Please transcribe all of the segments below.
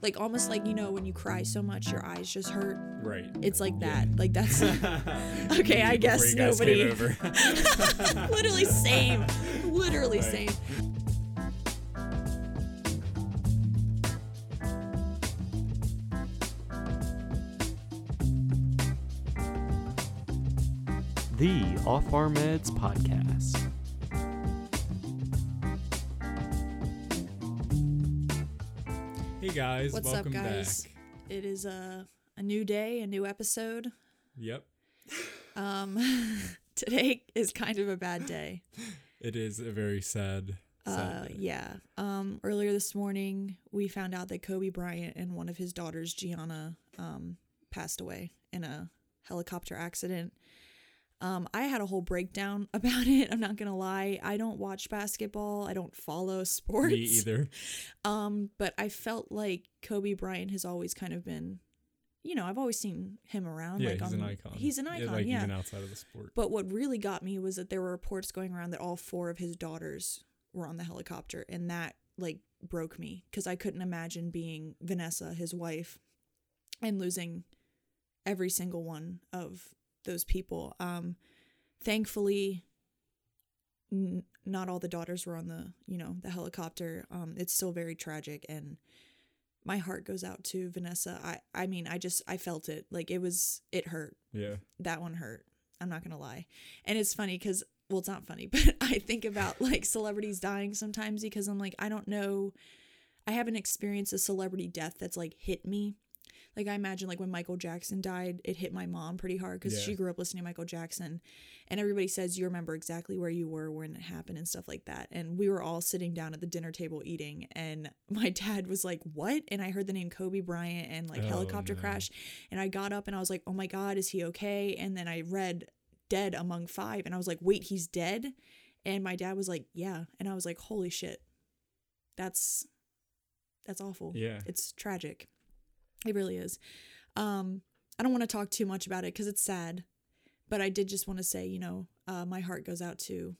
like almost like you know when you cry so much your eyes just hurt. Right. It's like Yeah. that. Like that's okay. I guess nobody. Literally same. Literally Right. same. The Off Our Meds Podcast. Hey guys, What's welcome up, guys? back. It is a a new day, a new episode. Yep. Um, today is kind of a bad day. It is a very sad, sad Uh, day. yeah. Um, earlier this morning, we found out that Kobe Bryant and one of his daughters, Gianna, um, passed away in a helicopter accident. Um, I had a whole breakdown about it. I'm not gonna lie. I don't watch basketball. I don't follow sports. Me either. Um, but I felt like Kobe Bryant has always kind of been, you know, I've always seen him around. Yeah, like he's on, an icon. He's an Yeah, icon. like yeah. even outside of the sport. But what really got me was that there were reports going around that all four of his daughters were on the helicopter, and that like broke me because I couldn't imagine being Vanessa, his wife, and losing every single one of those people. Um, thankfully, n- not all the daughters were on the you know the helicopter. Um, it's still very tragic, and my heart goes out to Vanessa. I I mean, I just I felt it like it was it hurt yeah. that one hurt. I'm not gonna lie. And it's funny because well, it's not funny, but I think about like celebrities dying sometimes because I'm like, I don't know. I haven't experienced a celebrity death that's like hit me. Like I imagine like when Michael Jackson died, it hit my mom pretty hard because Yeah. she grew up listening to Michael Jackson, and everybody says you remember exactly where you were when it happened and stuff like that. And we were all sitting down at the dinner table eating, and my dad was like, "What?" And I heard the name Kobe Bryant and like Oh, helicopter no. crash, and I got up and I was like, "Oh my God, is he okay?" And then I read "Dead Among Five, and I was like, "Wait, he's dead?" And my dad was like, "Yeah," and I was like, "Holy shit, that's that's awful. Yeah. it's tragic. It really is." Um, I don't want to talk too much about it because it's sad, but I did just want to say, you know, uh, my heart goes out to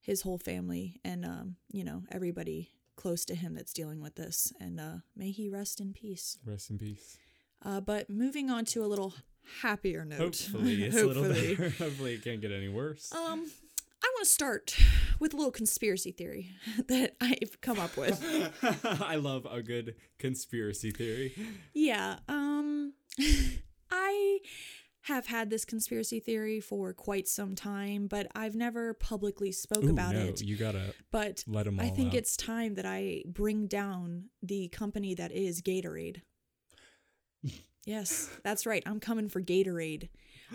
his whole family and um, you know everybody close to him that's dealing with this, and uh, may he rest in peace. Rest in peace. Uh, but moving on to a little happier note. Hopefully it's a little better. Hopefully it can't get any worse. Um, I want to start with a little conspiracy theory that I've come up with. I love a good conspiracy theory. yeah. Um, I have had this conspiracy theory for quite some time, but I've never publicly spoke Ooh, about no, it. you gotta But let them I think out. it's time that I bring down the company that is Gatorade. Yes, that's right. I'm coming for Gatorade.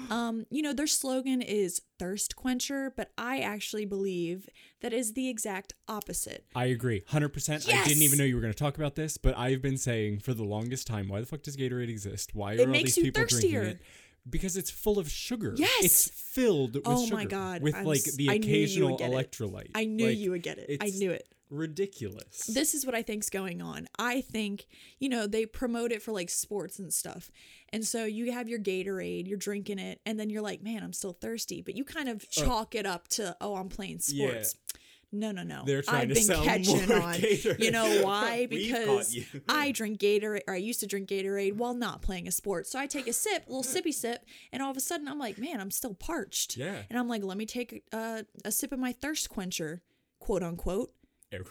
Um, you know, their slogan is thirst quencher, but I actually believe that is the exact opposite. I agree, hundred percent. I didn't even know you were going to talk about this, but I've been saying for the longest time, why the fuck does Gatorade exist? Why are all these people thirstier. drinking it? Because it's full of sugar. Yes! it's filled with Oh sugar. my God, with I'm like the I occasional it. electrolyte. I knew Like, you would get it. I knew it. Ridiculous. This is what I think's going on. I think, you know, they promote it for like sports and stuff. And so you have your Gatorade, you're drinking it, and then you're like, man, I'm still thirsty. But you kind of chalk it up to, oh, I'm playing Yeah. sports. No, no, no. They're trying I've to been sell catching more on. Gatorade. You know why? Because. I drink Gatorade, or I used to drink Gatorade while not playing a sport. So I take a sip, a little sippy sip, and all of a sudden I'm like, man, I'm still parched. Yeah. And I'm like, let me take uh, a sip of my thirst quencher, quote unquote.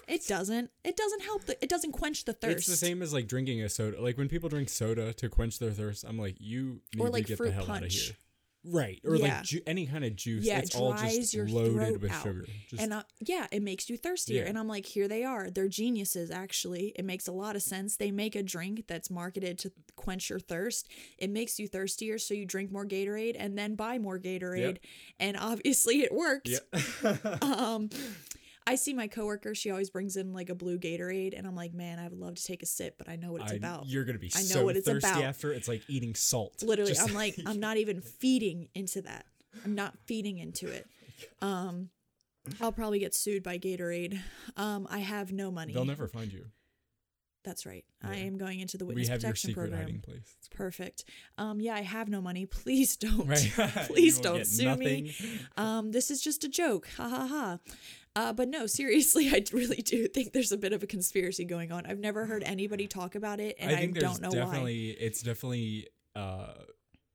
It doesn't. It doesn't help. The, it doesn't quench the thirst. It's the same as like drinking a soda. Like when people drink soda to quench their thirst, I'm like, you need Or, to get the hell out of here. Right. Or Yeah. like ju- any kind of juice. Yeah, it's it all just your loaded with out. sugar. Just, and uh, yeah, it makes you thirstier. Yeah. And I'm like, here they are. They're geniuses, actually. It makes a lot of sense. They make a drink that's marketed to quench your thirst. It makes you thirstier, so you drink more Gatorade and then buy more Gatorade. And obviously, it worked. yeah. Um, I see my coworker. She always brings in like a blue Gatorade, and I'm like, man, I would love to take a sip, but I know what it's I- about. You're gonna be I know so what it's thirsty about. after. It's like eating salt. Literally, Just- I'm like, I'm not even feeding into that. I'm not feeding into it. Um, I'll probably get sued by Gatorade. Um, I have no money. they'll never find you. That's right. I am going into the witness protection program. We have your secret program. hiding place. It's Perfect. Um, yeah, I have no money. Please don't. Right. Please don't sue me. Um, this is just a joke. Ha ha ha. Uh, but no, seriously, I really do think there's a bit of a conspiracy going on. I've never heard anybody talk about it, and I I, think there's don't know why. definitely it's definitely uh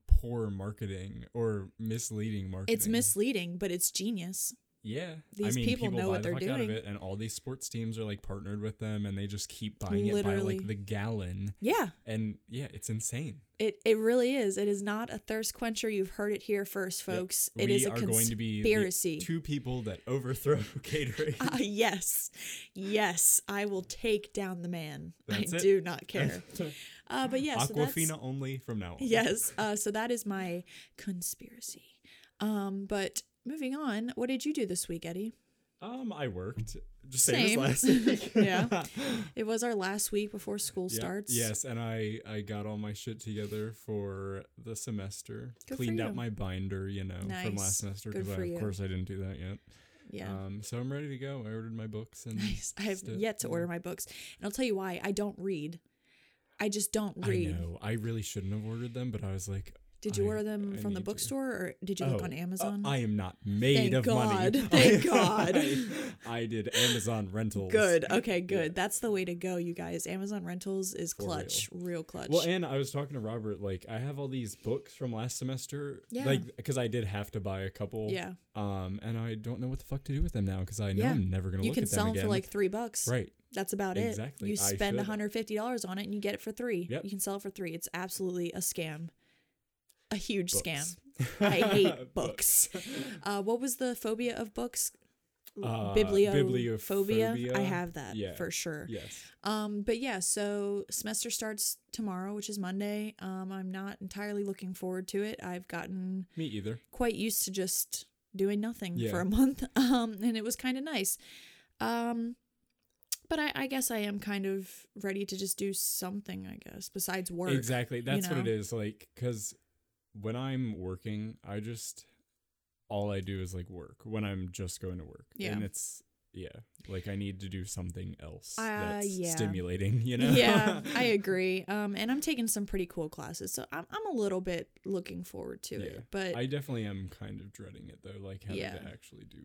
poor marketing or misleading marketing. It's misleading, but it's genius. Yeah, These I mean, people know buy what the they're fuck out of doing. it, and all these sports teams are like partnered with them, and they just keep buying it by like the gallon, Yeah, and yeah, it's insane. it it really is. It is not a thirst quencher. You've heard it here first, Yep. folks. It we is a are going to be conspiracy. two people that overthrow Gatorade. Uh, yes, yes, I will take down the man. That's I it. do not care. Uh, but yeah, so Aquafina only from now on. yes. Uh, so that is my conspiracy. Um, but moving on, what did you do this week, Eddie? Um, I worked just same, Same. as last week. Yeah. It was our last week before school Yeah, starts. Yes, and I I got all my shit together for the semester. Good Cleaned out my binder, you know, from last semester because of you. course I didn't do that yet. Yeah. Um, so I'm ready to go. I ordered my books and Nice. I have st- yet to order my books. And I'll tell you why. I don't read. I just don't read. I know. I really shouldn't have ordered them, but I was like, Did you I- order them I from the need to. bookstore or did you look Oh, on uh, Amazon? I am not made Thank of God. money. Thank God. I, I did Amazon rentals. Good. Okay, good. Yeah. That's the way to go, you guys. Amazon rentals is For clutch. Real, clutch. Well, and I was talking to Robert. Like, I have all these books from last semester. Yeah. Like, because I did have to buy a couple. yeah. Um, and I don't know what the fuck to do with them now because I know Yeah. I'm never gonna You look at them You can sell them again. for like three bucks. right. That's about Exactly. it. Exactly. You spend should. $150 on it and you get it for three. Yep. You can sell it for three. It's absolutely a scam. A huge scam. I hate books. Uh, what was the phobia of books? Uh, Bibliophobia. bibliophobia. I have that Yeah. for sure. Yes. Um, but yeah, so semester starts tomorrow, which is Monday. Um, I'm not entirely looking forward to it. I've gotten Me either. quite used to just doing nothing Yeah. for a month. Um, and it was kind of nice. Um, but I, I guess I am kind of ready to just do something, I guess, besides work. Exactly. That's what it know? is. Like, because when I'm working, I just all I do is like work when I'm just going to work. Yeah. And it's yeah, like I need to do something else Uh, that's yeah. stimulating. You know. yeah, I agree. Um, and I'm taking some pretty cool classes, so I'm I'm a little bit looking forward to Yeah. it. But I definitely am kind of dreading it though, like having Yeah. to actually do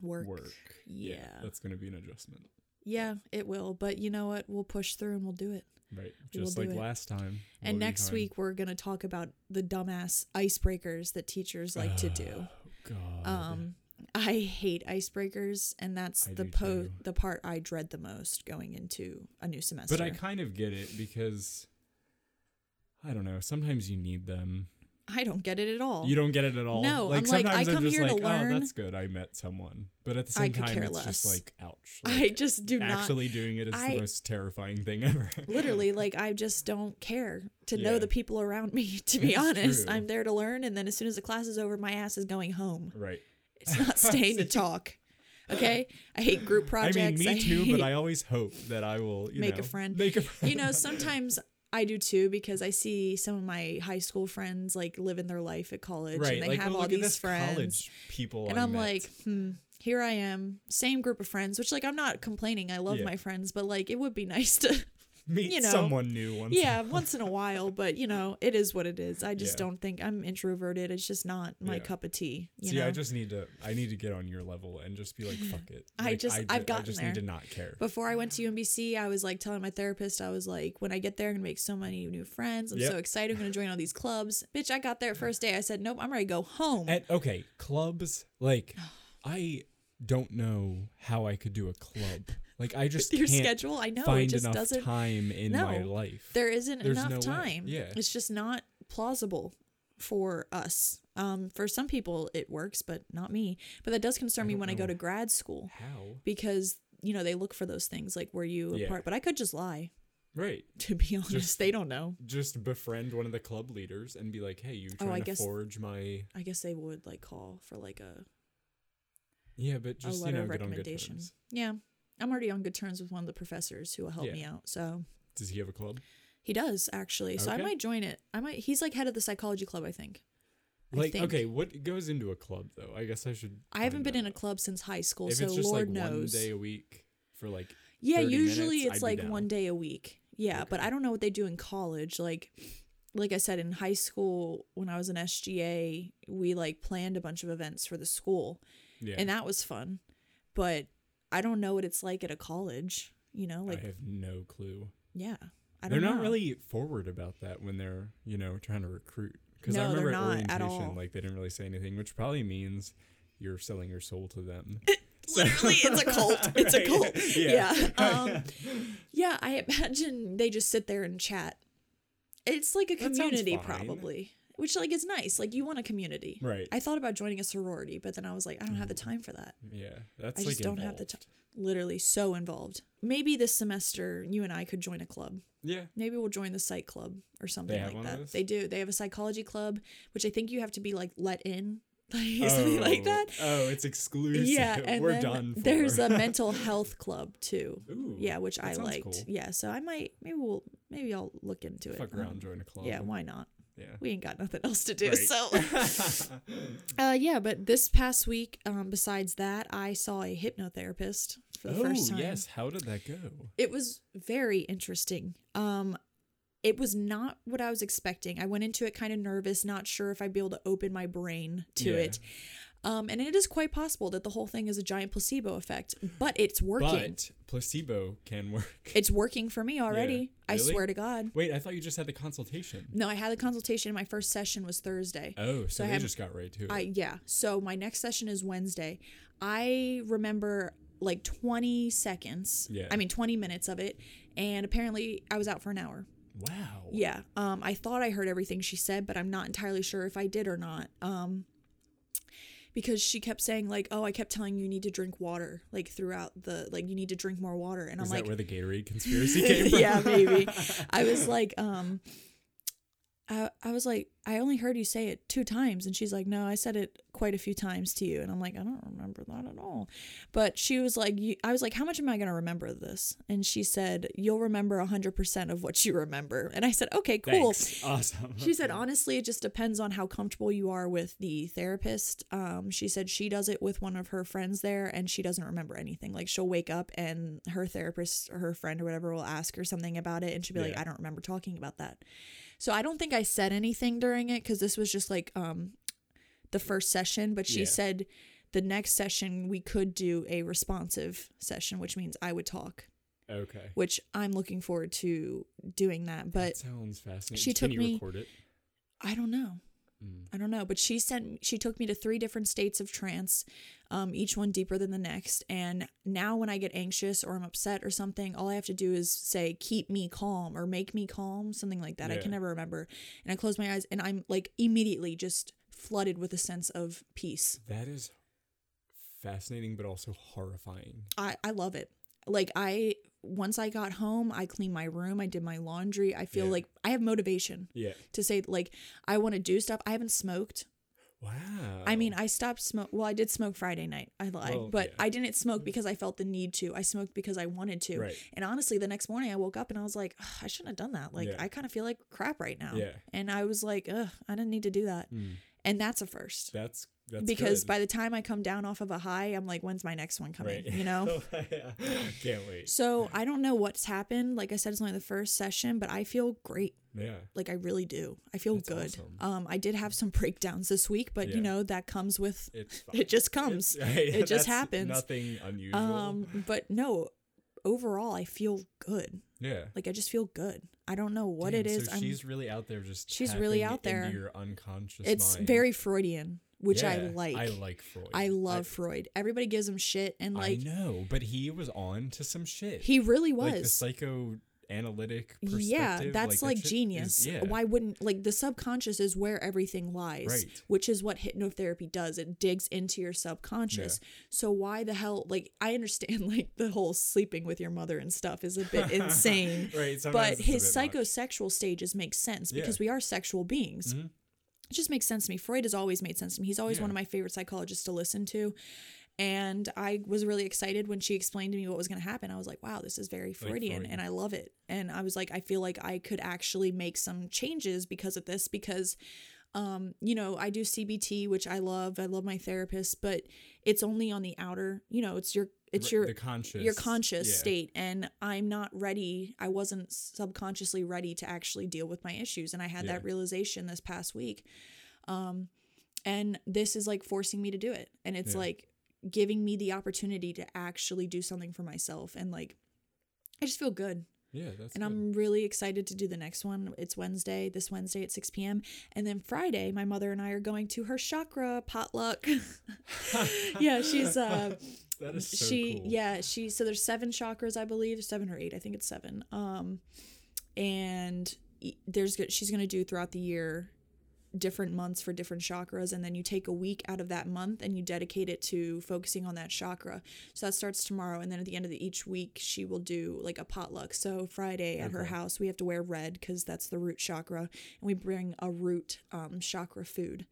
work, work. Yeah. that's gonna be an adjustment. Yeah, it will. But you know what? We'll push through and we'll do it. Right. We Just like last time. And next week we're gonna talk about the dumbass icebreakers that teachers like to do. Oh, God. Um, I hate icebreakers, and that's I the po too. the part I dread the most going into a new semester. but I kind of get it because I don't know. Sometimes you need them. I don't get it at all. You don't get it at all. No, like I'm like, I come just here to like, oh, learn. oh, that's good. I met someone. But at the same time, it's less. just like, ouch. I just do not. actually doing it is I- the most terrifying thing ever. Literally, like I just don't care to know the people around me. To be It's honest, true. I'm there to learn, and then as soon as the class is over, my ass is going home. right. It's not staying to talk. Okay, I hate group projects. I mean, me too. But I always hope that I will you Make a friend. Make a friend. you know, sometimes I do too because I see some of my high school friends like living their life at college right. and they like, have oh, all these friends. college people. And I I'm met. like, hmm, here I am, same group of friends, which like I'm not complaining. I love Yeah. my friends, but like it would be nice to meet you know, someone new once. yeah, once in a while, but you know, it is what it is. I just Yeah. don't think I'm introverted. It's just not my Yeah. cup of tea, you See, know. I just need to. I need to get on your level and just be like, fuck it. I just- I, I've ju- gotten I just there. need to not care. before I went to UMBC, I was like telling my therapist, I was like, when I get there, I'm gonna make so many new friends. I'm Yep. so excited. I'm gonna join all these clubs. Bitch, I got there first day. I said, nope, I'm ready to go home. And okay, clubs like I don't know how I could do a club. Like I just Your can't schedule, I know, it find just enough doesn't. time in my life. There isn't There's enough no way. time. Yeah. It's just not plausible for us. Um, for some people it works, but not me. But that does concern me when I go to grad school How? because you know they look for those things like were you Yeah. part? But I could just lie. Right. To be honest, Just- they don't know. Just befriend one of the club leaders and be like, "Hey, you Oh, trying I to guess- forge my I guess they would like call for like a, Yeah, but just a you letter know, of get on good recommendation. Yeah, I'm already on good terms with one of the professors who will help Yeah. me out. So Does he have a club? he does actually. So I Okay. might join it. I might. He's like head of the psychology club. I think. I Like, think. okay, what goes into a club though? I guess I should. I haven't find been in a out. club since high school, If so it's just Lord like knows. one day a week for like Yeah, 30 usually minutes, it's I'd be like down. one day a week. Yeah, but I don't know what they do in college. Like like I said in high school when I was in SGA, we like planned a bunch of events for the school yeah, and that was fun. but I don't know what it's like at a college. You know, like I have no clue. yeah, I don't. They're don't really forward about that when they're you know trying to recruit. Because I No, they're remember not at at orientation, all. like they didn't really say anything, which probably means you're selling your soul to them. Literally, it's a cult. It's a cult. Yeah. Yeah. Um, yeah, I imagine they just sit there and chat. It's like a That community, probably, which like is nice. Like you want a community. Right. I thought about joining a sorority, but then I was like, I don't have the time for that. yeah, that's I like just don't have the time. Literally, so involved. Maybe this semester, you and I could join a club. Yeah. Maybe we'll join the psych club or something like that. They do. They have a psychology club, which I think you have to be like let in, like something like Oh. that. Oh, it's exclusive. Yeah, and We're done. For. there's a mental health club too. Ooh, Yeah, which I liked. cool. Yeah, so I might maybe we'll maybe I'll look into it. Fuck Um, around, join a club. yeah, why not? Yeah. We ain't got nothing else to do. Right. So uh yeah, but this past week, um, besides that, I saw a hypnotherapist for the oh first time. yes, how did that go? It was very interesting. Um it was not what I was expecting. I went into it kind of nervous, not sure if I'd be able to open my brain to Yeah. it. Um, and it is quite possible that the whole thing is a giant placebo effect, but it's working. But placebo can work. It's working for me already. I Really? swear to God. Wait, I thought you just had the consultation. No, I had the consultation. My first session was Thursday. Oh, so, I they have- just got right to it. I yeah. So my next session is Wednesday. I remember like 20 seconds. Yeah. I mean 20 minutes of it and apparently I was out for an hour. wow. Yeah. Um I thought I heard everything she said, but I'm not entirely sure if I did or not. Um because she kept saying like, "Oh, I kept telling you you need to drink water like throughout the like you need to drink more water." And Is I'm that like where the Gatorade conspiracy came from? yeah, maybe. I was like, um, I, I was like, I only heard you say it two times. And she's like, no, I said it quite a few times to you. And I'm like, I don't remember that at all. But she was like, you, I was like, how much am I going to remember this? And she said, you'll remember 100% of what you remember. And I said, okay, cool. Thanks. Awesome. She said, honestly, it just depends on how comfortable you are with the therapist. Um, she said she does it with one of her friends there and she doesn't remember anything. Like she'll wake up and her therapist or her friend or whatever will ask her something about it and she'll be like, I don't remember talking about that. So I don't think I said anything during it because this was just like um, the first session, but she Yeah. said the next session we could do a responsive session, which means I would talk, okay. which I'm looking forward to doing that. But that sounds fascinating. she Can took you me- record it? I don't know. Mm. I don't know, but she sent she took me to three different states of trance, um, each one deeper than the next. And now when I get anxious or I'm upset or something, all I have to do is say "keep me calm" or "make me calm," something like that. I can never remember. And I close my eyes, and I'm like immediately just flooded with a sense of peace. That is fascinating, but also horrifying. I I love it. Like I once I got home, I cleaned my room, I did my laundry. I feel Yeah. like I have motivation Yeah. to say like I want to do stuff. I haven't smoked. Wow. I mean, I stopped smoke. Well, I did smoke Friday night. I lied, Well, but yeah. I didn't smoke because I felt the need to. I smoked because I wanted to. Right. And honestly, the next morning I woke up and I was like, I shouldn't have done that. Like, Yeah. I kind of feel like crap right now. Yeah. And I was like, Ugh, I didn't need to do that. Mm. And that's a first. That's that's because good. by the time I come down off of a high, I'm like, when's my next one coming? right. You know. Can't wait. so I don't know what's happened. Like I said, it's only the first session, but I feel great. Yeah. Like I really do. I feel That's good. awesome. Um, I did have some breakdowns this week, but Yeah. you know that comes with it just comes. It's- It just happens. Nothing unusual. Um, but no, overall, I feel good. yeah. Like I just feel good. I don't know what Damn, it is. So I'm, she's really out there just She's really out there. your unconscious it's mind. very Freudian, which I like. I like Freud. I love Freud. Everybody gives him shit, and like I know, but he was on to some shit. he really like the was. psychoanalytic perspective. yeah, that's that like, shit is- genius. yeah. Why wouldn't like the subconscious is where everything lies, Right. which is what hypnotherapy does. It digs into your subconscious. So why the hell like I understand like the whole sleeping with your mother and stuff is a bit insane. right. but his bit much. psychosexual stages make sense Yeah. because we are sexual beings. Mhm. It just makes sense to me. Freud has always made sense to me. He's always one of my favorite psychologists to listen to. And I was really excited when she explained to me what was going to happen. I was like, wow, this is very Freudian Freud. and I love it. And I was like, I feel like I could actually make some changes because of this because um you know i do cbt which i love i love my therapist but it's only on the outer you know it's your it's your conscious your conscious yeah. state and i'm not ready i wasn't subconsciously ready to actually deal with my issues and i had Yeah. that realization this past week um and this is like forcing me to do it and it's Yeah. like giving me the opportunity to actually do something for myself and like I just feel good. Yeah, that's And good. I'm really excited to do the next one. It's Wednesday, this Wednesday at 6 p.m. And then Friday, my mother and I are going to her chakra potluck. yeah, she's uh that is so she cool. yeah, she so there's seven chakras, I believe, seven or eight. I think it's seven. Um and there's she's going to do throughout the year different months for different chakras and then you take a week out of that month and you dedicate it to focusing on that chakra so that starts tomorrow and then at the end of the, each week she will do like a potluck so friday at her house we have to wear red because that's the root chakra and we bring a root um, chakra food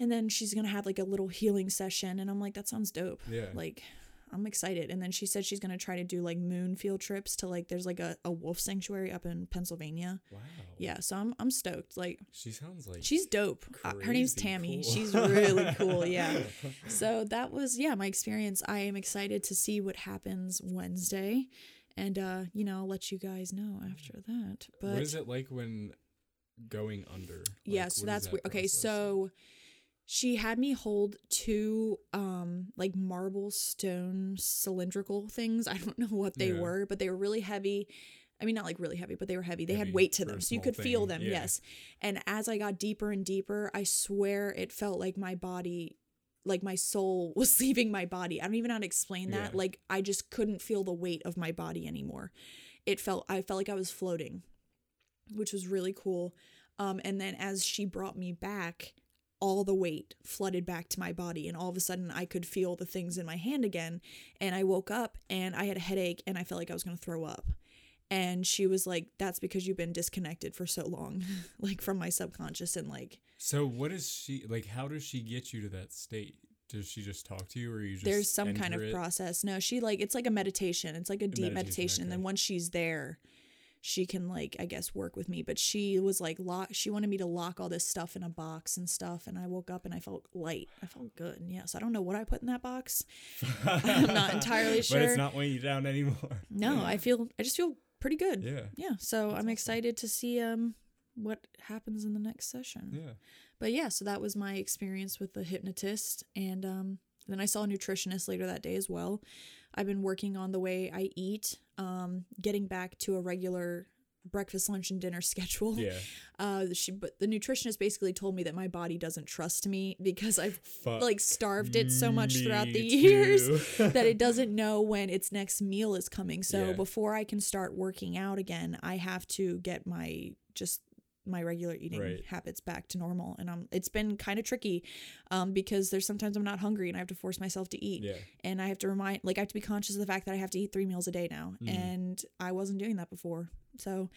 and then she's gonna have like a little healing session and i'm like that sounds dope Yeah. like i'm excited and then she said she's gonna try to do like moon field trips to like there's like a, a wolf sanctuary up in pennsylvania Wow. yeah so i'm, I'm stoked like She sounds like She's dope. Uh, her name's Tammy. cool. She's really cool. Yeah. So that was yeah my experience. I am excited to see what happens Wednesday, and uh, you know I'll let you guys know after that. But what is it like when going under? Like, yeah, so that's that weird. Okay, so she had me hold two um like marble stone cylindrical things. I don't know what they Yeah. were, but they were really heavy. I mean, not like really heavy, but they were heavy. They Heavy had weight to them, so you could feel them. yeah. Yes. And as I got deeper and deeper, I swear it felt like my body, like my soul was leaving my body. I don't even know how to explain that. Yeah. Like I just couldn't feel the weight of my body anymore. It felt I felt like I was floating, which was really cool. Um, and then as she brought me back, all the weight flooded back to my body, and all of a sudden I could feel the things in my hand again. And I woke up and I had a headache, and I felt like I was gonna throw up. And she was like, "That's because you've been disconnected for so long, like from my subconscious, and like So what is she like? How does she get you to that state? Does she just talk to you, or you just there's some kind of it? process. No, she like it's like a meditation. It's like a deep meditation, meditation, and then once she's there, she can like I guess work with me. But she was like lock. She wanted me to lock all this stuff in a box and stuff. And I woke up and I felt light. I felt good. And yeah, so I don't know what I put in that box. I'm not entirely sure. But it's not weighing you down anymore. No, I feel I just feel pretty good. Yeah. Yeah. So I'm excited to see um what happens in the next session. Yeah. But yeah, so that was my experience with the hypnotist. And um, then I saw a nutritionist later that day as well. I've been working on the way I eat, um, getting back to a regular breakfast, lunch, and dinner schedule. Yeah. Uh, she, but the nutritionist basically told me that my body doesn't trust me because I've Fuck like starved it so much throughout the years that it doesn't know when its next meal is coming. So Yeah. before I can start working out again, I have to get my just my regular eating Right. habits back to normal. And um it's been kind of tricky um because there's sometimes I'm not hungry and I have to force myself to eat. Yeah. And I have to remind like I have to be conscious of the fact that I have to eat 3 meals a day now Mm. and I wasn't doing that before. So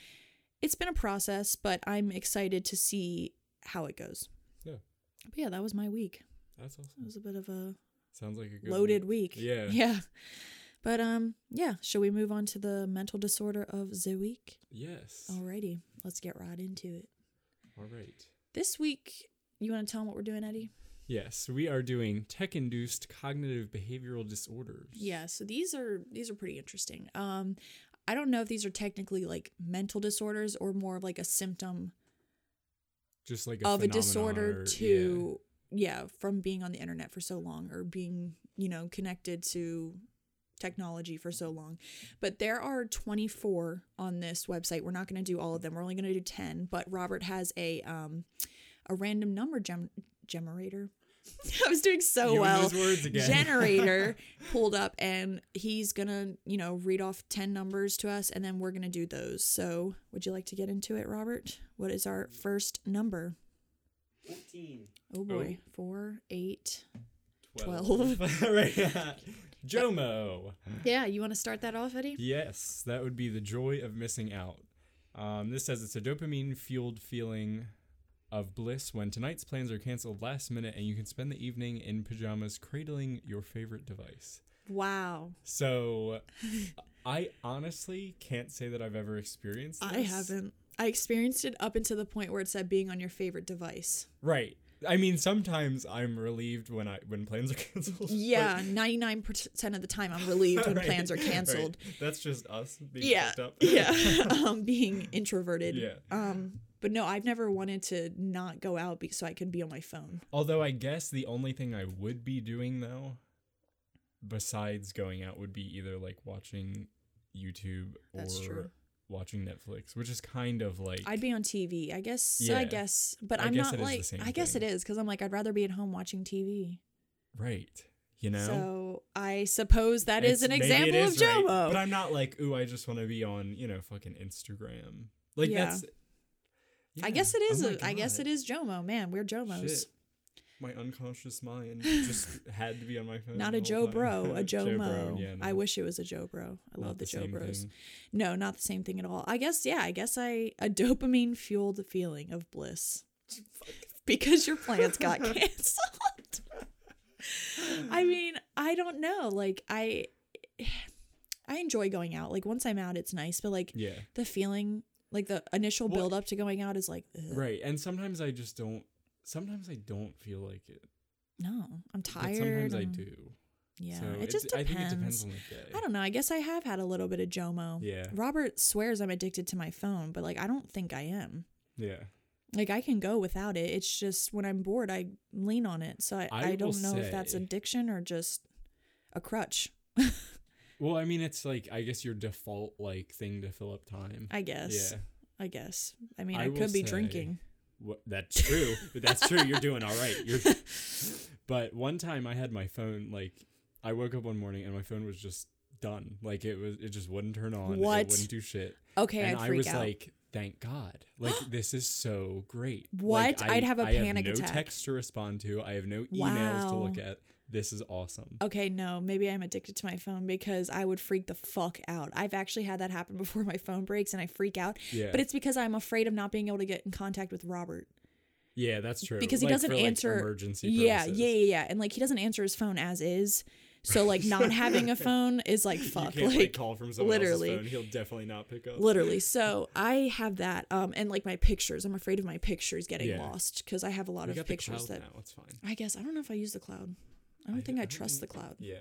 it's been a process, but I'm excited to see how it goes. Yeah. But yeah, that was my week. That's awesome It was a bit of a Sounds like a good loaded week. Yeah. Yeah. But um yeah, shall we move on to the mental disorder of the week? Yes. Alrighty, let's get right into it. All right. This week, you want to tell them what we're doing, Eddie? Yes, we are doing tech-induced cognitive behavioral disorders. Yeah, so these are these are pretty interesting. Um I don't know if these are technically like mental disorders or more of like a symptom Just like a of a disorder or- to yeah, from being on the internet for so long or being, you know, connected to technology for so long. But there are 24 on this website. We're not going to do all of them. We're only going to do 10, but Robert has a um a random number gem- generator. I was doing so Using well. words again. Generator pulled up and he's going to, you know, read off 10 numbers to us and then we're going to do those. So, would you like to get into it, Robert? What is our first number? 14. Oh boy, four, eight. Twelve. right. Jomo. Yeah, you want to start that off, Eddie? Yes, that would be the joy of missing out. Um, this says it's a dopamine fueled feeling of bliss when tonight's plans are canceled last minute and you can spend the evening in pajamas cradling your favorite device. Wow, So, I honestly can't say that I've ever experienced this. I haven't. I experienced it up until the point where it said being on your favorite device. Right. I mean, sometimes I'm relieved when I when plans are canceled. Yeah, ninety nine percent of the time I'm relieved when Right, plans are right. canceled. That's just us being Yeah, up. yeah, um, being introverted. Yeah. Um, but no, I've never wanted to not go out be- so I could be on my phone. Although I guess the only thing I would be doing though besides going out would be either like watching YouTube or true. Watching Netflix, which is kind of like I'd be on TV. I guess. Yeah. I guess, but I I'm guess not is like. I guess thing. it is because I'm like I'd rather be at home watching TV. right. You know, So I suppose that is It's- an maybe it example of is right, Jomo. but I'm not like, ooh, I just want to be on, you know, fucking Instagram. Like Yeah. that's. I guess it is. Oh a, I guess it is Jomo. Man, we're Jomos. Shit. My unconscious mind just had to be on my phone. Not a Joe time. Bro, a Joe Mo. Bro, yeah, I wish it was a Joe Bro. I not love the, Joe Bros. thing. No, not the same thing at all. I guess yeah. I guess I a dopamine fueled feeling of bliss because your plans got canceled. I mean, I don't know. Like I, I enjoy going out. Like once I'm out, it's nice. But like Yeah. the feeling, like the initial Well- build up to going out is like, ugh. Right. And sometimes I just don't. Sometimes I don't feel like it. no, I'm But tired. sometimes I do. Yeah, So it just I depends. think it depends on the day. I don't know. I guess I have had a little bit of Jomo. Yeah. Robert swears I'm addicted to my phone, but like I don't think I am. Yeah. Like I can go without it. It's just when I'm bored, I lean on it. So I, I I, don't know if that's addiction or just a crutch. Well, I mean, it's like I guess your default like thing to fill up time. I guess. Yeah. I guess. I mean, I I, could be say- drinking. What, that's true. but that's true. You're doing all right. You're. But one time I had my phone like I woke up one morning and my phone was just done. Like it was it just wouldn't turn on. What? It wouldn't do shit. Okay, and I'd I was out. like, thank God. Like this is so great. What? Like, I'd have a I panic have no attack. text to respond to. I have no emails to look at. This is awesome. okay, no, maybe I'm addicted to my phone because I would freak the fuck out. I've actually had that happen before my phone breaks and I freak out. Yeah. But it's because I'm afraid of not being able to get in contact with Robert. yeah, that's true. because he doesn't for, like, answer emergency yeah purposes. yeah yeah yeah and like he doesn't answer his phone as is so like not having a phone is like fuck you can't like, like call from someone literally. else's phone. He'll definitely not pick up. literally so i have that um and like my pictures i'm afraid of my pictures getting Yeah. lost because i have a lot we of got pictures that now. It's fine. i guess i don't know if i use the cloud i don't think i, trust the cloud Yeah.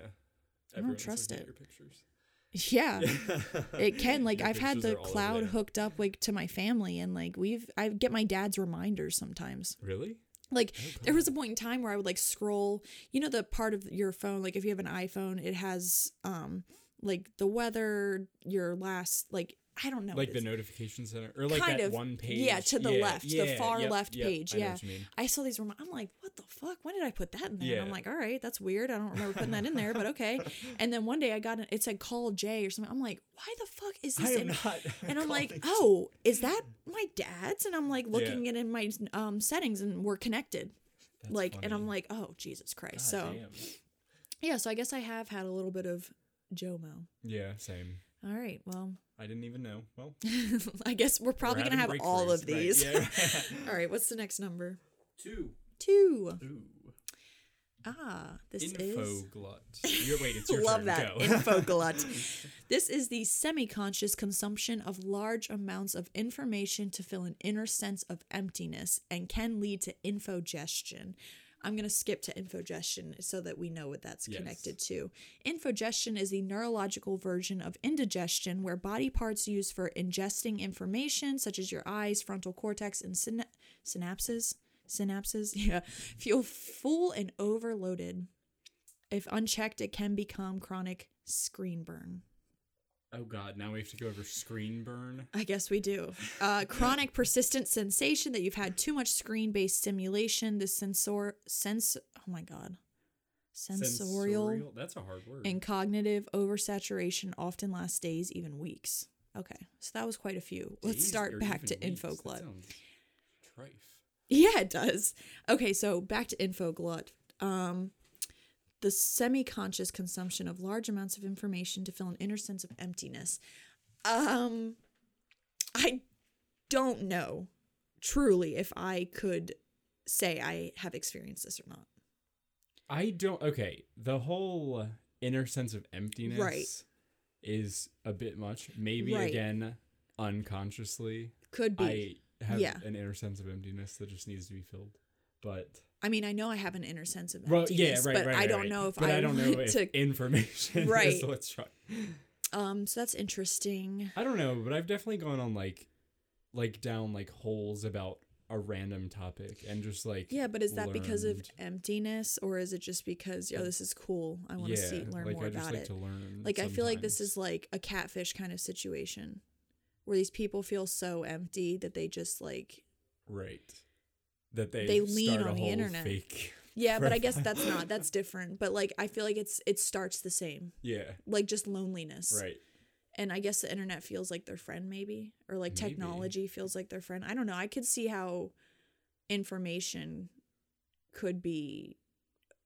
I don't trust it. Your pictures. yeah it can like Your i've had the are all over cloud hooked up like to my family and like we've i get my dad's reminders sometimes Really? Like there was a point in time where I would like scroll, you know the part of your phone like if you have an iPhone, it has um like the weather, your last like I don't know. like the notification center, or like kind that of one page. Yeah, to the Yeah, left, the far yep, left yep, page. I yeah. what you mean. I saw these remi- I'm like, what the fuck? When did I put that in there? And I'm like, all right, that's weird. I don't remember putting that in there, but okay. And then one day I got it, it said call Jay or something. I'm like, why the fuck is this in and I'm like, oh, is that my dad's? And I'm like looking it in my um settings and we're connected. That's like and I'm like, oh Jesus Christ. God so damn. yeah, so I guess I have had a little bit of Jomo. Yeah, same. All right, well, I didn't even know. Well, I guess we're probably we're gonna have all of breakthroughs, right, these. yeah. all right, what's the next number? Two. Two. Ah, this Info is. glut. You're, wait, it's your Love turn. that info glut. This is the semi-conscious consumption of large amounts of information to fill an inner sense of emptiness and can lead to infogestion. I'm going to skip to infogestion so that we know what that's Yes. connected to. Infogestion is the neurological version of indigestion, where body parts used for ingesting information, such as your eyes, frontal cortex, and syna- synapses, synapses, yeah, feel full and overloaded. If unchecked, it can become chronic screen burn. Oh God, now we have to go over screen burn. I guess we do. Uh, chronic persistent sensation that you've had too much screen based stimulation, the sensor, sense, oh my God, sensorial, That's a hard word. and cognitive oversaturation often lasts days, even weeks. Okay, so that was quite a few. Let's Days start back to weeks. That InfoGlut. Trife. Yeah, it does. Okay, so back to InfoGlut. Um, the semi-conscious consumption of large amounts of information to fill an inner sense of emptiness. Um, I don't know truly if I could say I have experienced this or not. I don't. Okay, the whole inner sense of emptiness Right. is a bit much. Maybe Right. again, unconsciously, Could be. I have Yeah. an inner sense of emptiness that just needs to be filled. But I, mean, I know I have an inner sense of well, emptiness, yeah, right, but right, I don't right. know if but I, I don't know if to. information Right. is what's try- Um, so that's interesting. I don't know, but I've definitely gone on like, like down like holes about a random topic and just like Yeah, but is that because of emptiness or is it just because oh this is cool? I want to see learn like more I just about like it. to learn. Like I feel like this is like a catfish kind of situation where these people feel so empty that they just like right that they they lean start a on the internet. Fake. Yeah, but I guess that's not that's different. But like I feel like it's it starts the same. Yeah. Like just loneliness. Right. And I guess the internet feels like their friend maybe or like Maybe. technology feels like their friend. I don't know. I could see how information could be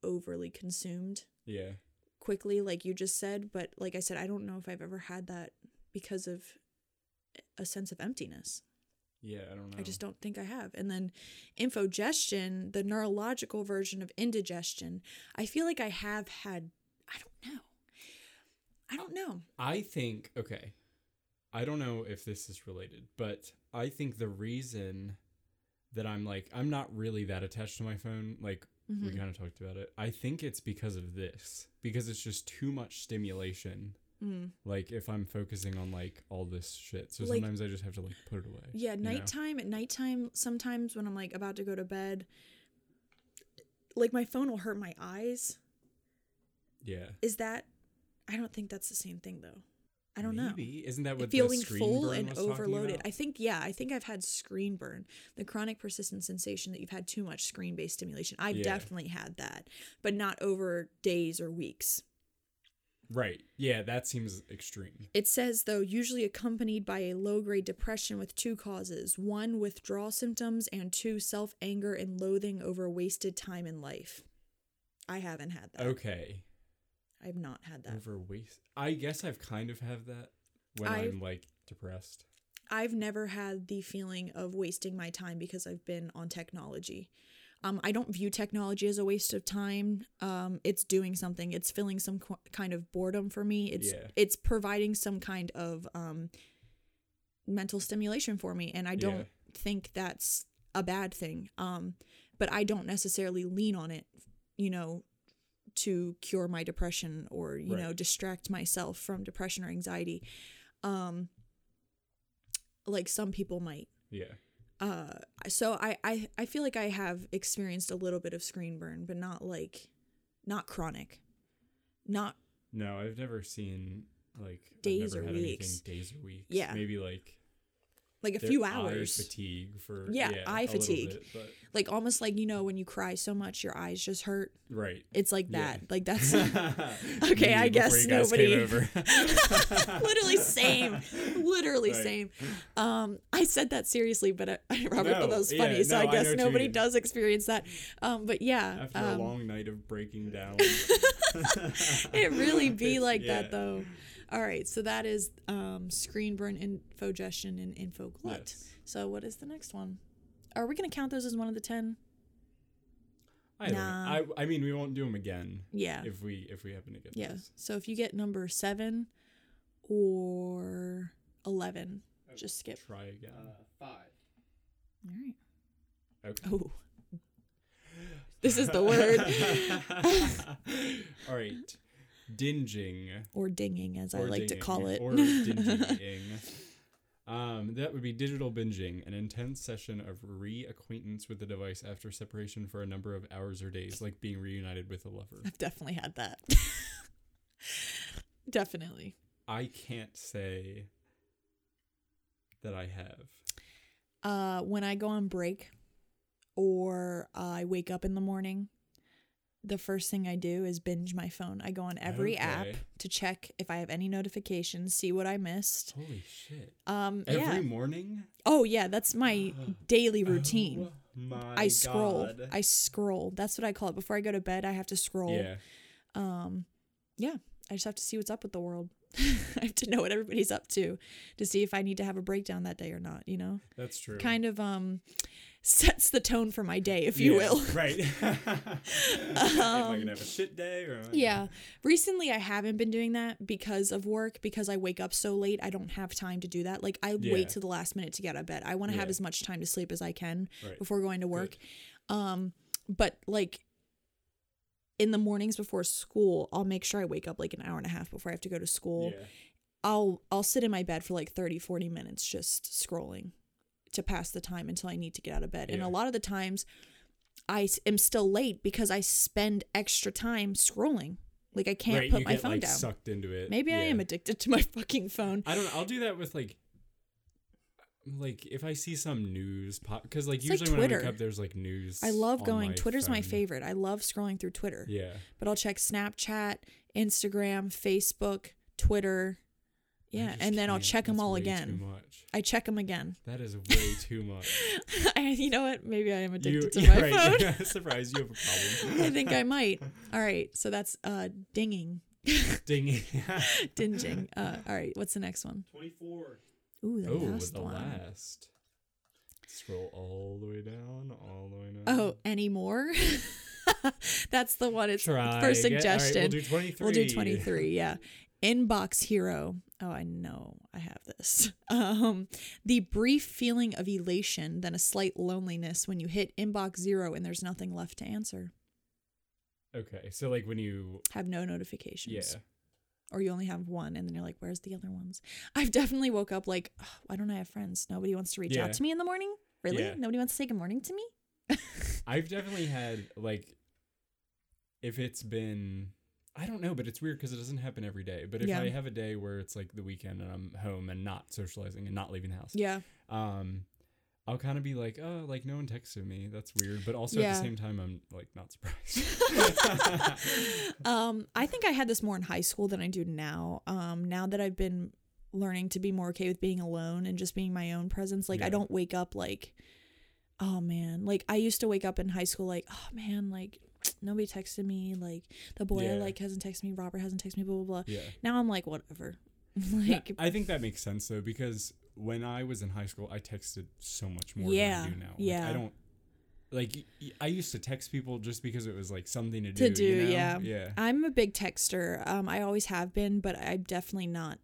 overly consumed Yeah. quickly like you just said, but like I said I don't know if I've ever had that because of a sense of emptiness. Yeah. I don't know. I just don't think I have. And then infogestion, the neurological version of indigestion, I feel like I have had I don't know. I don't know. I think okay. I don't know if this is related, but I think the reason that I'm like I'm not really that attached to my phone, like we Mhm. kind of talked about it. I think it's because of this. Because it's just too much stimulation. Mm. Like if I'm focusing on like all this shit. So Like- sometimes I just have to like put it away. Yeah, you know? nighttime at nighttime sometimes when I'm like about to go to bed like my phone will hurt my eyes. Yeah. Is that I don't think that's the same thing though. I don't know. Maybe. Isn't that what feeling the screen full burn and overloaded. I think yeah, I think I've had screen burn, the chronic persistent sensation that you've had too much screen-based stimulation. I've Yeah. definitely had that, but not over days or weeks. Right. Yeah, that seems extreme. It says though usually accompanied by a low-grade depression with two causes: one withdrawal symptoms and two self-anger and loathing over wasted time in life. I haven't had that. Okay. I've not had that. Over waste. I guess I've kind of have that when I- I'm like depressed. I've never had the feeling of wasting my time because I've been on technology. Um, I don't view technology as a waste of time. Um, it's doing something. It's filling some qu- kind of boredom for me. It's Yeah. it's providing some kind of um, mental stimulation for me, and I don't Yeah. think that's a bad thing. Um, but I don't necessarily lean on it, you know, to cure my depression or you Right. know distract myself from depression or anxiety. Um, like some people might Yeah. Uh so I, I i feel like i have experienced a little bit of screen burn but not like not chronic not No, I've never seen like Days or weeks. days or weeks. Yeah. Maybe like like a their few eye hours fatigue for Yeah, yeah, eye fatigue. bit, like almost like you know when you cry so much your eyes just hurt right. it's like Yeah. that like that's okay, I guess nobody- literally same literally Right. same um i said that seriously but I, robert thought that was yeah, funny so no, i I guess you nobody does experience that um but yeah After um, a long night of breaking down. it really be like yeah. that though all right so that is um screen burn infogestion and infoglut Yes. so what is the next one are we gonna count those as one of the ten I don't Nah. I I mean we won't do them again yeah if we if we happen to get yeah those. so if you get number seven or 11 just skip Try again. five. all right Okay. oh this is the word All right. Dinging. or dinging as i or like to call it Or dinging. Um, that would be digital binging, an intense session of reacquaintance with the device after separation for a number of hours or days, like being reunited with a lover. i've definitely had that definitely I can't say that I have. uh when i go on break or I wake up in the morning the first thing I do is binge my phone. I go on every app to check if I have any notifications, see what I missed. Holy shit. Um Every yeah. morning? Oh yeah, that's my daily routine. Oh my I scroll. God. I scroll. That's what I call it. Before I go to bed, I have to scroll. yeah. Um yeah, I just have to see what's up with the world. I have to know what everybody's up to to see if I need to have a breakdown that day or not, you know? That's true. Kind of um sets the tone for my day, if you Yeah, will. Right. Am I gonna have a shit day or? Yeah. Recently I haven't been doing that because of work because I wake up so late. I don't have time to do that. Like I Yeah. wait to the last minute to get out of bed. I want to have as much time to sleep as I can Right. before going to work. Um but like in the mornings before school, I'll make sure I wake up like an hour and a half before I have to go to school. Yeah. I'll I'll sit in my bed for like 30 40 minutes just scrolling to pass the time until I need to get out of bed. And a lot of the times I am still late because I spend extra time scrolling. Like I can't right, put my get phone like down. sucked into it. Maybe I am addicted to my fucking phone. I don't know. I'll do that with like like if I see some news pop because like It's like usually when I wake up there's like news. I love on going. my Twitter's my favorite. I love scrolling through Twitter. Yeah. But I'll check Snapchat, Instagram, Facebook, Twitter. I Yeah, just and then I'll can't. check them all way again. Too much. I check them again. That is way too much. I, you know what? Maybe I am addicted you, to my right. phone. Surprise, you have a problem. I think I might. All right, so that's uh dinging, Ding. dinging. Uh, all right, what's the next one? 24. Ooh, the oh, last the one. last. Scroll all the way down, all the way down. Oh, any more? that's the one. It's Try for suggestion. Right, we'll do 23. We'll do 23, yeah. Inbox hero. Oh, I know I have this. Um, the brief feeling of elation, then a slight loneliness when you hit inbox zero and there's nothing left to answer. Okay, so like when you. Have no notifications. Yeah. Or you only have one and then you're like, where's the other ones? I've definitely woke up like, oh, why don't I have friends? Nobody wants to reach Yeah. out to me in the morning? Really? Yeah. Nobody wants to say good morning to me? I've definitely had like if it's been I don't know, but it's weird because it doesn't happen every day. But if Yeah. I have a day where it's like the weekend and I'm home and not socializing and not leaving the house, Yeah. um, I'll kind of be like, oh, like no one texted me. That's weird. But also at the same time, I'm like not surprised. um, I think I had this more in high school than I do now. Um, now that I've been learning to be more okay with being alone and just being my own presence, like I don't wake up like, oh man, like I used to wake up in high school like, oh man, like nobody texted me, like the boy I like hasn't texted me, Robert hasn't texted me, blah blah blah. yeah. Now I'm like, whatever. Yeah, like, I think that makes sense though because when I was in high school, I texted so much more Yeah, than I do now. Like, yeah. I don't like. I used to text people just because it was like something to do. to do, you know? yeah. Yeah. I'm a big texter. Um, I always have been, but I'm definitely not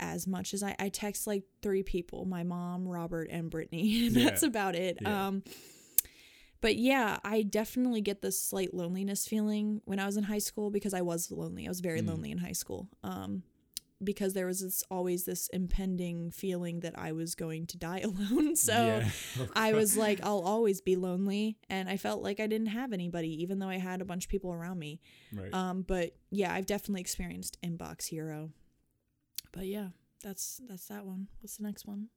as much as I, I text like three people my mom robert and brittany and Yeah. that's about it Yeah. um but yeah i definitely get this slight loneliness feeling when i was in high school because i was lonely i was very Mm. lonely in high school um because there was this always this impending feeling that i was going to die alone so Yeah. I was like, I'll always be lonely, and I felt like I didn't have anybody, even though I had a bunch of people around me. right. Um, but yeah, I've definitely experienced inbox hero. But yeah, that's that's that one. What's the next one?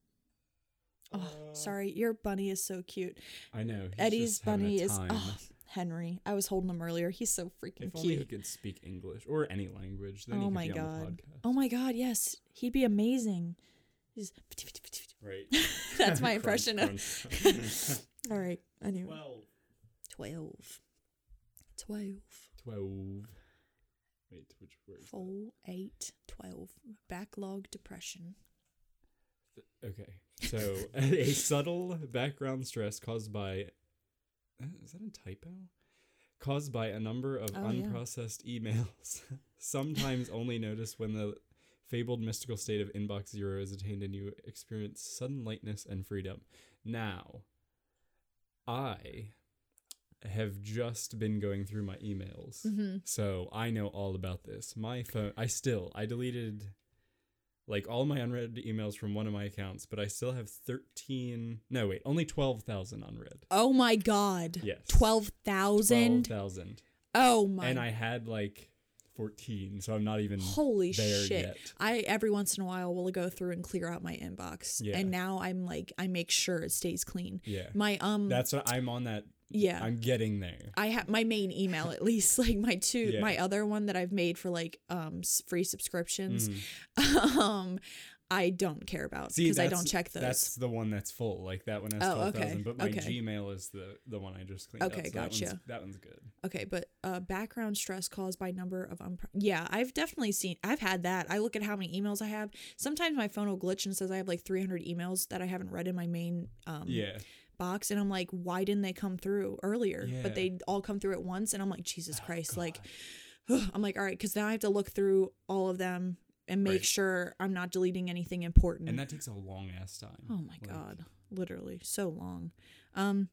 Oh, Uh, sorry, your bunny is so cute. I know. Eddie's just having a bunny is oh, Henry. I was holding him earlier. He's so freaking if only he could speak English or any language, then he Oh my be on the god. podcast. Oh my god, yes, he'd be amazing. He's Right. That's my Crunch, impression of. crunch. All right. Anyway, 12. twelve. Twelve. Twelve. Wait, which word? is that? Four, eight, twelve. Backlog depression. Okay. So a subtle background stress caused by is that a typo? Caused by a number of Oh, yeah. unprocessed emails, sometimes only noticed when the fabled mystical state of inbox zero is attained and you experience sudden lightness and freedom. Now, I have just been going through my emails. Mm-hmm. So I know all about this. My phone, I still, I deleted like all my unread emails from one of my accounts, but I still have 13, no, wait, only 12,000 unread. Oh my god. Yes. Twelve thousand. 12,000. Oh my. And I had like 14, so I'm not even Holy there shit. yet. I every once in a while will go through and clear out my inbox. Yeah. And now I'm like I make sure it stays clean. Yeah. My um That's what I'm on that. Yeah. I'm getting there. I have my main email at least like my two Yeah. my other one that I've made for like um free subscriptions Mhm. um I don't care about because I don't check those. That's the one that's full. Like that one has Oh, 12,000, okay, but my okay. Gmail is the the one I just cleaned Okay, up. so that one's- gotcha. That one's good. Okay, but uh, background stress caused by number of unpro- yeah, I've definitely seen. I've had that. I look at how many emails I have. Sometimes my phone will glitch and says I have like 300 emails that I haven't read in my main um, Yeah. Box, and I'm like, why didn't they come through earlier? Yeah. But they all come through at once, and I'm like, Jesus Oh, Christ! Like. I'm like, all right, because now I have to look through all of them and make Right. sure I'm not deleting anything important. and that takes a long ass time. Oh my Like, god, literally so long. Um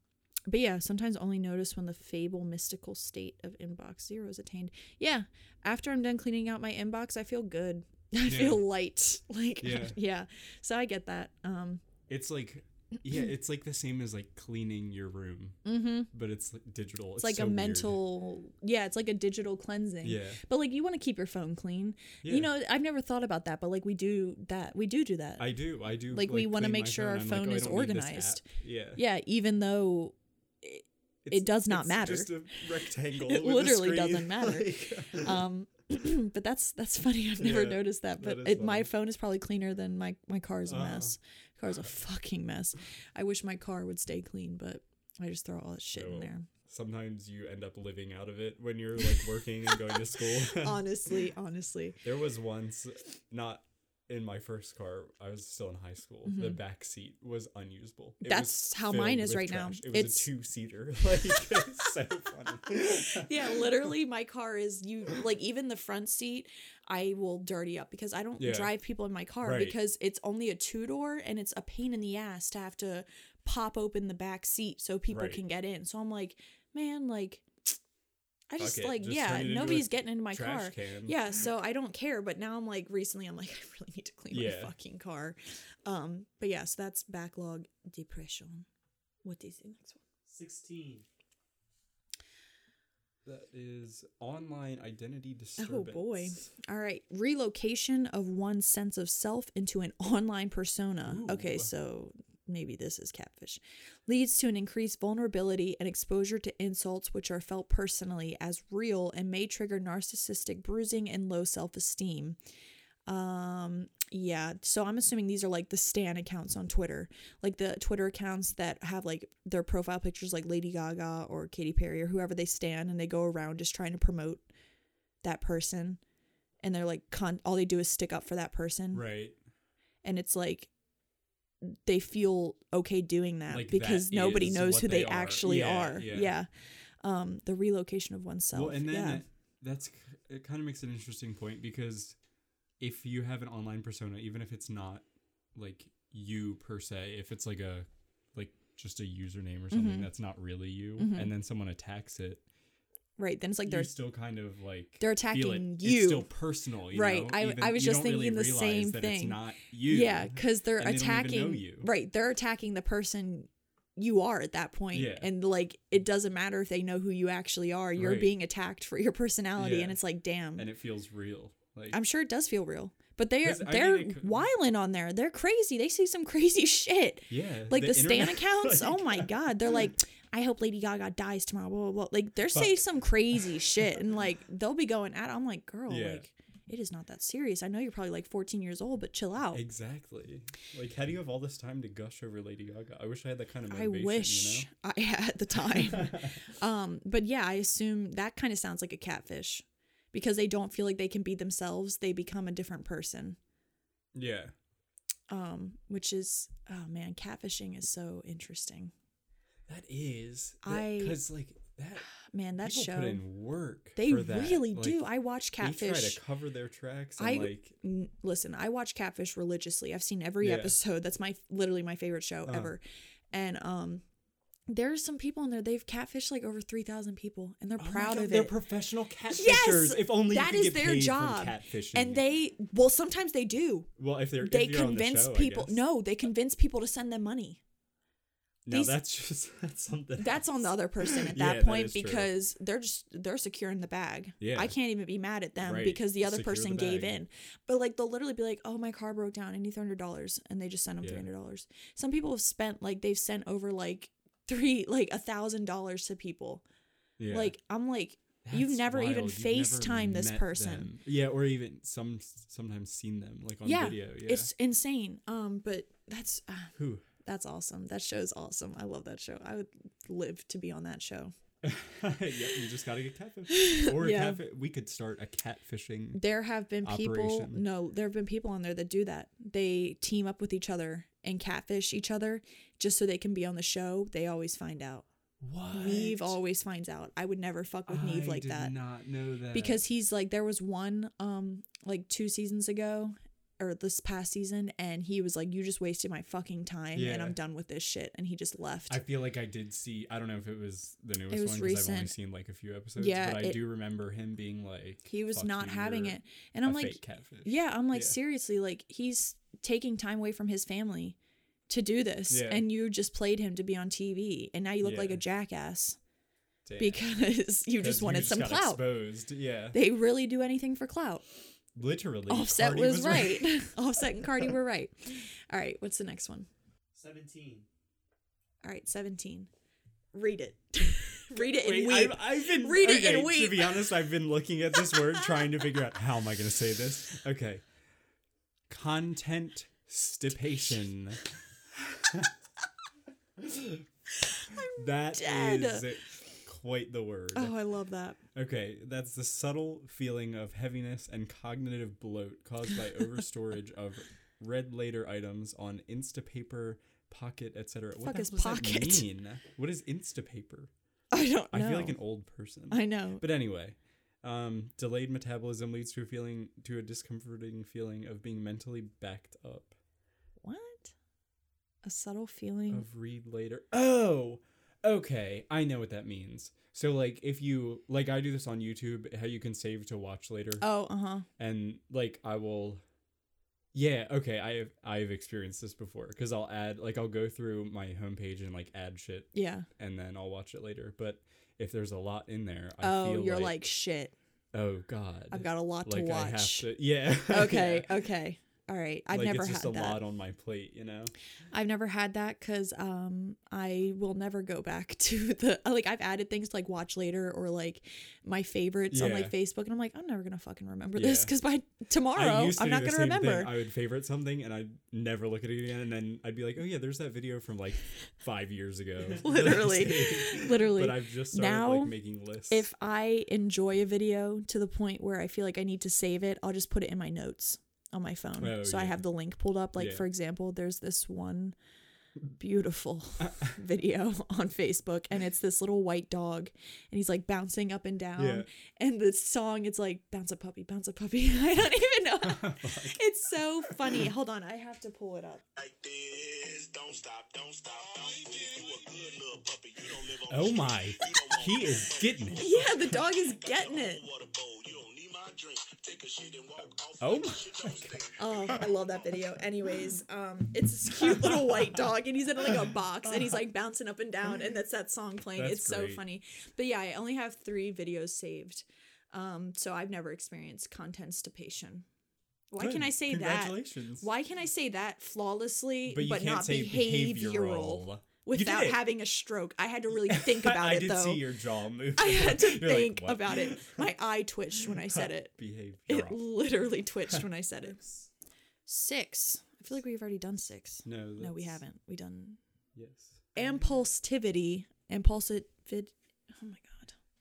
but yeah, sometimes only notice when the fable mystical state of inbox zero is attained. Yeah, after I'm done cleaning out my inbox, I feel good. I Yeah. feel light. Like Yeah. yeah. So I get that. Um It's like yeah, it's like the same as like cleaning your room, mm-hmm. but it's like digital. It's like so a weird. mental, yeah, it's like a digital cleansing. Yeah. But like you want to keep your phone clean. Yeah. You know, I've never thought about that, but like we do that. We do do that. I do. I do. Like, we wanna make my sure our I'm phone oh, is don't need this organized. Yeah. yeah, even though it does not it's matter. Just a rectangle. It literally doesn't matter. Like- um but that's that's funny. I've never Yeah, noticed that. that But is it, my phone is probably cleaner than my my car's a Uh-huh. mess. Car's a fucking mess. I wish my car would stay clean, but I just throw all that shit in there. Sometimes you end up living out of it when you're like working and going to school. honestly, honestly. There was once, not in my first car, I was still in high school. The back seat was unusable. It was Mm-hmm. That's how mine is right now. It was It's- a two seater. Like it's so funny. Yeah, literally my car is you like even the front seat I will dirty up because I don't Yeah. drive people in my car Right. because it's only a two door and it's a pain in the ass to have to pop open the back seat so people Right. can get in. So I'm like, man, like I just it, like just yeah, turn into nobody's getting into my car. can. Yeah, so I don't care, but now I'm like recently I'm like I really need to clean Yeah. my fucking car. Um but yeah, so that's backlog depression. What is the next one? 16. That is online identity disturbance. Oh boy. All right. Relocation of one's sense of self into an online persona. Okay, so maybe this is catfish. Leads to an increased vulnerability and exposure to insults which are felt personally as real and may trigger narcissistic bruising and low self esteem. Um, yeah. So I'm assuming these are like the Stan accounts on Twitter, like the Twitter accounts that have like their profile pictures, like Lady Gaga or Katy Perry or whoever they stand, and they go around just trying to promote that person, and they're like, con- all they do is stick up for that person, Right. and it's like they feel okay doing that Like because that nobody knows who they, they are. actually Yeah, are. yeah. Yeah. Um, the relocation of oneself. Well, and then yeah. that's it. Kind of makes an interesting point because if you have an online persona, even if it's not like you per se, if it's like a like just a username or something Mhm. that's not really you, Mhm. and then someone attacks it, right. Then it's like they're still kind of like they're attacking it. you. It's still personal, you Right. know? I- Even- I was just don't really thinking the same that It's thing. not you. Yeah, because they're and they don't even know attacking. you. Right, they're attacking the person you are at that point, Yeah. and like it doesn't matter if they know who you actually are. You're Right. being attacked for your personality, Yeah. and it's like, damn. and it feels real. Like I'm sure it does feel real, but they are they're it could- wiling on there. They're crazy. They see some crazy shit. yeah, Like the, Stan internet- accounts. oh my god, they're like. I hope Lady Gaga dies tomorrow. Blah blah blah. Like they're saying some crazy shit, and like they'll be going at. I'm like, girl, Yeah. like it is not that serious. I know you're probably like 14 years old, but chill out. Exactly. Like, how do you have all this time to gush over Lady Gaga? I wish I had that kind of I wish You I had the time. um, but yeah, I assume that kind of sounds like a catfish because they don't feel like they can be themselves. They become a different person. Yeah. Um, which is oh man, catfishing is so interesting. That is. I- Because, like, that. Man, that show put in work. they for that. really Like, do. I watch Catfish. They try to cover their tracks and, I- like. N- listen, I watch Catfish religiously. I've seen every Yeah. episode. That's my literally my favorite show Uh-huh. ever. And um there's some people in there they've catfished like over 3000 people and they're Oh proud God, of they're it. professional catfishers. Yes! if only That is get their paid job. and they well sometimes they do. well, if they're They if on the convince show, people no, they convince people to send them money. No, these- that's just that's something. That's on the other person at Yeah, that that point true. because they're just they're securing the bag. Yeah. I can't even be mad at them Right. because the other Secure person the gave in. But like they'll literally be like, "Oh, my car broke down. I need three hundred dollars," and they just send them Yeah. three hundred dollars. Some people have spent like they've sent over like three like a thousand dollars to people. Yeah. Like I'm like, you've never even wild. You've FaceTime this person. them. Yeah, or even some sometimes seen them like on yeah, video. Yeah. it's insane. Um, but that's uh, who. That's awesome. That show's awesome. I love that show. I would live to be on that show. yeah, you just gotta get catfish. Or Yeah. catfish. We could start a catfishing. There have been people. Operation. No, there have been people on there that do that. They team up with each other and catfish each other just so they can be on the show. They always find out. What? Nev always finds out. I would never fuck with Nev I like did that Not know that because he's like there was one um like two seasons ago or this past season and he was like you just wasted my fucking time and I'm done with this shit and he just left. I feel like I did see. I don't know if it was the newest was one because I've only seen like a few episodes. Yeah, but I it- do remember him being like he was not you, having it. And i'm like. Yeah, I'm like Yeah. seriously, like he's taking time away from his family to do this Yeah. and you just played him to be on TV and now you look like a jackass Damn. because you just wanted some got clout. Exposed. Yeah. They really do anything for clout. Literally. Offset Cardi was, right. Offset and Cardi were right. All right, what's the next one? 17. All right, 17. Read it. Read it and Wait, weep. I've, I've been Read it and weep. To be honest, I've been looking at this word, trying to figure out how am I going to say this. Okay, content stipation. That dead. is quite the word. Oh, I love that. Okay, that's the subtle feeling of heaviness and cognitive bloat caused by overstorage of read later items on Instapaper, Pocket, etc. What Fuck the is hell does Pocket? that mean? What is Instapaper? I don't know. I feel like an old person. I know. But anyway, um, delayed metabolism leads to a feeling to a discomforting feeling of being mentally backed up. What? A subtle feeling. Of read later. Oh, okay. I know what that means. So like if you like I do this on YouTube, how you can save to watch later, oh, uh huh. and like I will. Yeah, okay. I have I've experienced this before because I'll add like I'll go through my homepage and like add shit Yeah. and then I'll watch it later. But if there's a lot in there, I oh, feel you're like, like, shit. oh god, I've got a lot to like I have watch. to, yeah. Okay. yeah. Okay. All right. I've like never it's just had a that. lot on my plate, you know. I've never had that because um I will never go back to the like I've added things to, like watch later or like my favorites on like Facebook and I'm like I'm never gonna fucking remember this because by tomorrow to I'm not gonna remember. Thing. I would favorite something and I'd never look at it again, and then I'd be like, oh yeah, there's that video from like five years ago. Literally. Literally. But I've just started Now, like making lists. if I enjoy a video to the point where I feel like I need to save it, I'll just put it in my notes on my phone. Oh, so I have the link pulled up. Like Yeah. for example, there's this one beautiful video on Facebook and it's this little white dog and he's like bouncing up and down Yeah. and the song it's like bounce a puppy, bounce a puppy. I don't even know. Oh, it's so funny. Hold on, I have to pull it up. like this. Don't stop, don't stop, don't move. You a good little puppy. You don't live on oh my, street. You don't want he is getting it. Yeah, the dog is getting it. Oh like my shit don't stink. Oh, I love that video. Anyways, um, it's this cute little white dog, and he's in like a box, and he's like bouncing up and down, and that's that song playing. That's it's so funny. But yeah, I only have three videos saved, um, so I've never experienced content stipation. Why can I say that? Why can I say that flawlessly, But but, not behavioral, behavioral. You without having a stroke? I had to really think about I it did though. see your jaw move. I had to You're like, think about it. My eye twitched when I said it. Behavioral. It literally twitched when I said it. Six. I feel like we've already done six. no, No, we haven't. We done Yes. impulsivity. Impulsive. Oh my god.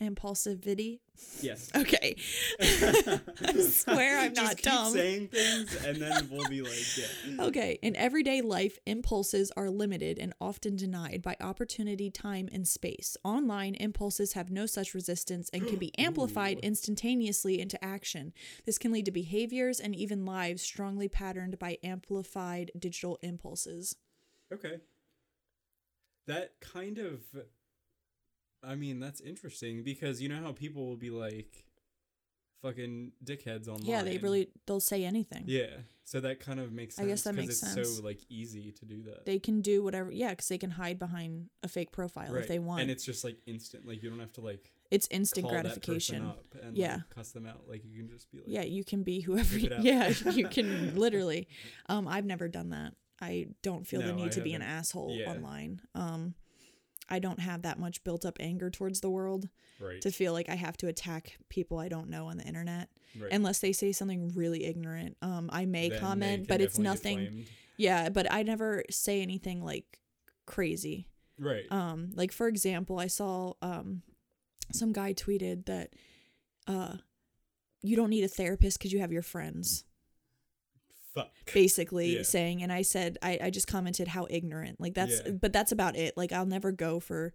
Impulsivity. Yes. Okay. I swear I'm Just not keep dumb. saying things, and then we'll be like, yeah. Okay. In everyday life, impulses are limited and often denied by opportunity, time, and space. Online, impulses have no such resistance and can be amplified instantaneously into action. This can lead to behaviors and even lives strongly patterned by amplified digital impulses. Okay. That kind of I mean, that's interesting because you know how people will be like fucking dickheads online. Yeah, they really they'll say anything. Yeah. So that kind of makes sense I guess that makes it's sense. so like easy to do that. They can do whatever. Yeah, because they can hide behind a fake profile if they want. And it's just like instant. Like you don't have to like it's instant gratification. and Yeah. like, cuss them out. Like you can just be like Yeah, you can be whoever. Rip it out. Yeah, you can literally. Um, I've never done that. I don't feel the need I to be an asshole Yeah. online. Um, I don't have that much built up anger towards the world right. to feel like I have to attack people I don't know on the internet right. unless they say something really ignorant. Um, I may Then comment, but it's nothing. Yeah, but I never say anything like crazy. Right. Um, like for example, I saw um some guy tweeted that uh you don't need a therapist because you have your friends, Fuck. basically Yeah. saying. And I said I, I just commented how ignorant. Like that's Yeah. but that's about it. Like I'll never go for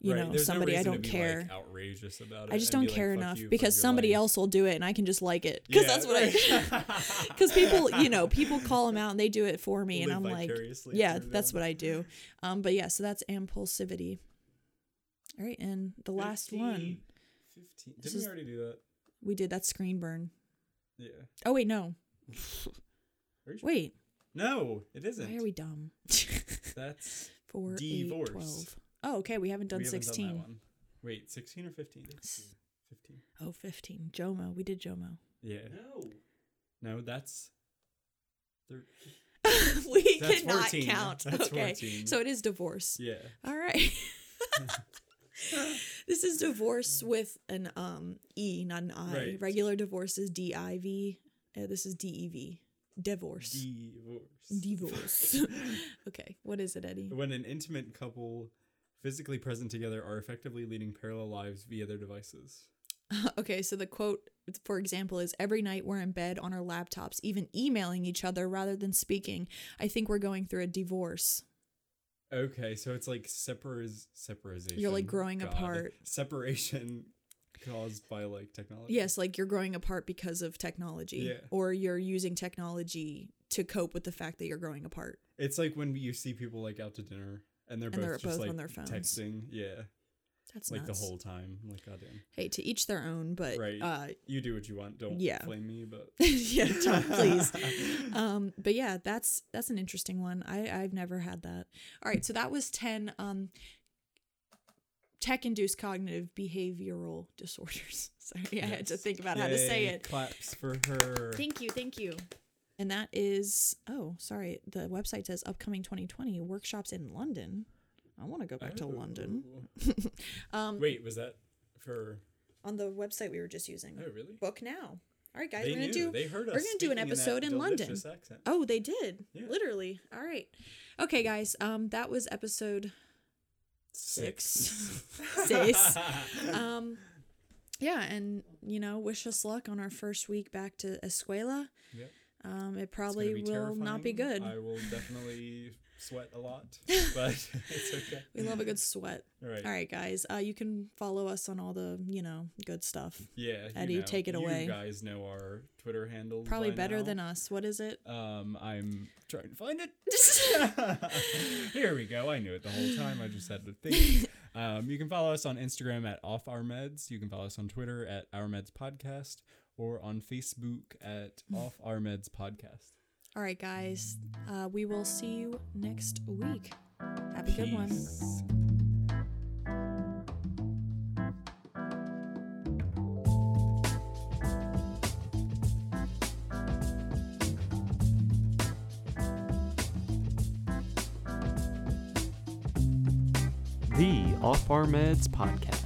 you Right, know there's no somebody I don't care. Like, outrageous about it. I just don't be like, care "Fuck enough because somebody life." else will do it and I can just like it because Yeah, that's what I because people you know people call them out and they do it for me and I'm like yeah that's them. what I do um but yeah so that's impulsivity all right and the last one 15. This Didn't we already do that? we did that screen burn Yeah. oh wait no sure? wait No, it isn't. Why are we dumb? That's Four, Divorce. eight, twelve. Oh, okay. We haven't done we haven't sixteen. Done that one. Wait, sixteen or fifteen? S- Fifteen. Oh, 15. Jomo. We did Jomo. Yeah. No. No, that's. Thir- we That's cannot 14. count. That's okay. 14. So it is divorce. yeah. All right. this is divorce with an um e, not an i. Right. Regular divorce is d i v. Uh, this is d e v. Divorce. Divorce. Divorce. okay. What is it, Eddie? when an intimate couple physically present together are effectively leading parallel lives via their devices. okay, so the quote, for example, is Every night we're in bed on our laptops, even emailing each other rather than speaking. I think we're going through a divorce. Okay, so it's like separiz- separation. You're, like, growing God. apart. Separation caused by like technology. Yes, like you're growing apart because of technology, Yeah. or you're using technology to cope with the fact that you're growing apart. It's like when you see people like out to dinner and they're And both they're just both like on their phones. texting. Yeah, That's like nuts. the whole time. I'm like, goddamn. Hey, to each their own, but Right. uh, You do what you want. Don't Yeah. blame me, but yeah, don't, please. Um, but yeah, that's that's an interesting one. I I've never had that. All right, so that was ten um tech-induced cognitive behavioral disorders. Sorry, I had to think about how to say it. Claps for her. Thank you, thank you. And that is oh, sorry, the website says upcoming 2020 workshops in London. I want to go back to London. Oh. um, Wait, was that for? on the website we were just using. Oh, really? Book now. All right, guys, They we're gonna knew. do. They heard us. we're gonna do an episode that in London. Accent. Oh, they did. Yeah. Literally. All right. Okay, guys. Um, that was episode six. Six. um, yeah, and you know, wish us luck on our first week back to Escuela. Yep. Um, it probably gonna be will not be good. I will definitely sweat a lot, but it's okay. We love a good sweat. All right. All right, guys. Uh, you can follow us on all the you know good stuff. Yeah. you Eddie, know, take it you away. guys know our Twitter handle. Probably better now. than us. What is it? Um, I'm trying to find it. Here we go. I knew it the whole time. I just had to think. Um, you can follow us on Instagram at Off Our Meds. You can follow us on Twitter at Our Meds Podcast or on Facebook at Off Our Meds Podcast. All right, guys. Uh, we will see you next week. Have a good one. The Off Our Meds Podcast.